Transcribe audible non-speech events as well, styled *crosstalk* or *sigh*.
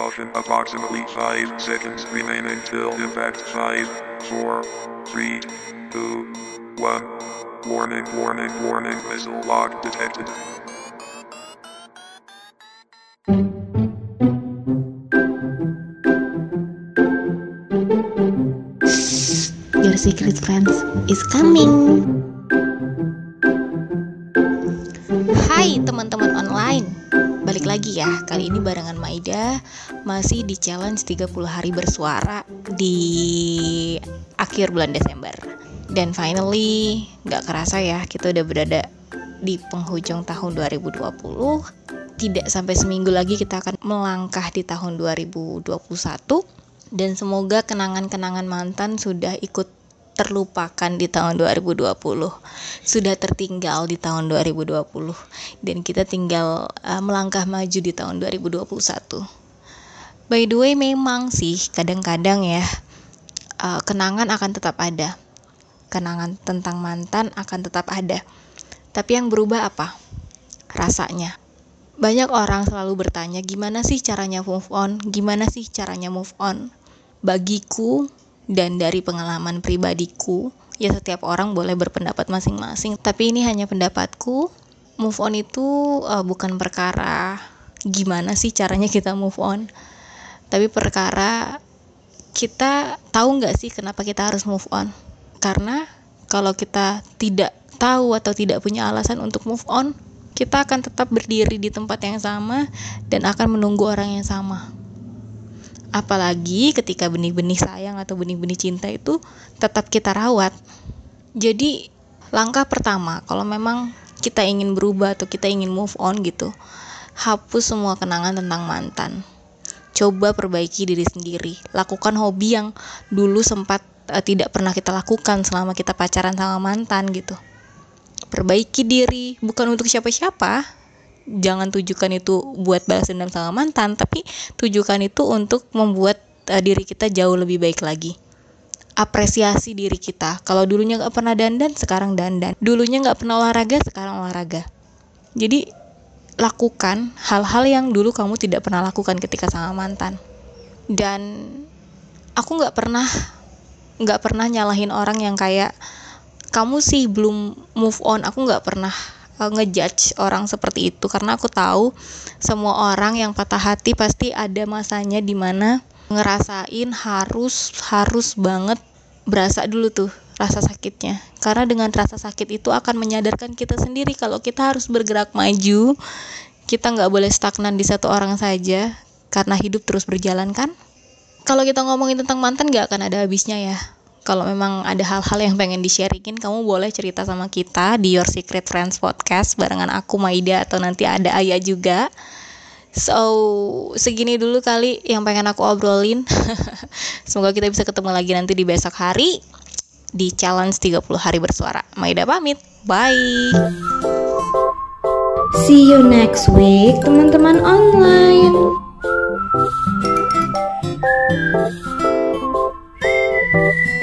Caution approximately 5 seconds remain until impact 5, 4, 3, 2, 1. Warning, warning, warning, missile lock detected. Your secret friends is coming. Hai teman-teman online Balik lagi ya, kali ini barengan Maida Masih di challenge 30 hari bersuara Di akhir bulan Desember. Dan finally, gak kerasa ya Kita udah berada di penghujung tahun 2020 Tidak sampai seminggu lagi kita akan melangkah di tahun 2021 Dan semoga kenangan-kenangan mantan sudah ikut terlupakan di tahun 2020 sudah tertinggal di tahun 2020 dan kita tinggal uh, melangkah maju di tahun 2021 by the way memang sih kadang-kadang ya uh, kenangan akan tetap ada. Kenangan tentang mantan akan tetap ada. Tapi yang berubah apa? Rasanya. Banyak orang selalu bertanya gimana sih caranya move on? Gimana sih caranya move on? Bagiku dan dari pengalaman pribadiku, ya setiap orang boleh berpendapat masing-masing, tapi ini hanya pendapatku. Move on itu uh, bukan perkara gimana sih caranya kita move on, tapi perkara kita tahu nggak sih kenapa kita harus move on? Karena kalau kita tidak tahu atau tidak punya alasan untuk move on, kita akan tetap berdiri di tempat yang sama dan akan menunggu orang yang sama. Apalagi ketika benih-benih sayang atau benih-benih cinta itu tetap kita rawat. Jadi langkah pertama kalau memang kita ingin berubah atau kita ingin move on gitu, hapus semua kenangan tentang mantan. Coba perbaiki diri sendiri. Lakukan hobi yang dulu sempat uh, tidak pernah kita lakukan selama kita pacaran sama mantan gitu. Perbaiki diri bukan untuk siapa-siapa, jangan tujukan itu buat balas dendam sama mantan tapi tujukan itu untuk membuat uh, diri kita jauh lebih baik lagi. Apresiasi diri kita. Kalau dulunya nggak pernah dandan sekarang dandan. Dulunya nggak pernah olahraga sekarang olahraga. Jadi lakukan hal-hal yang dulu kamu tidak pernah lakukan ketika sama mantan. Dan aku nggak pernah nggak pernah nyalahin orang yang kayak kamu sih belum move on. Aku nggak pernah uh, ngejudge orang seperti itu. Karena aku tahu semua orang yang patah hati pasti ada masanya di mana ngerasain harus harus banget berasa dulu tuh rasa sakitnya. Karena dengan rasa sakit itu akan menyadarkan kita sendiri kalau kita harus bergerak maju kita nggak boleh stagnan di satu orang saja karena hidup terus berjalan kan? Kalau kita ngomongin tentang mantan nggak akan ada habisnya ya kalau memang ada hal-hal yang pengen di-sharingin, kamu boleh cerita sama kita di Your Secret Friends Podcast barengan aku Maida atau nanti ada Ayah juga. So, segini dulu kali yang pengen aku obrolin. *laughs* Semoga kita bisa ketemu lagi nanti di besok hari di challenge 30 hari bersuara. Maida pamit. Bye. See you next week, teman-teman online. Thank you.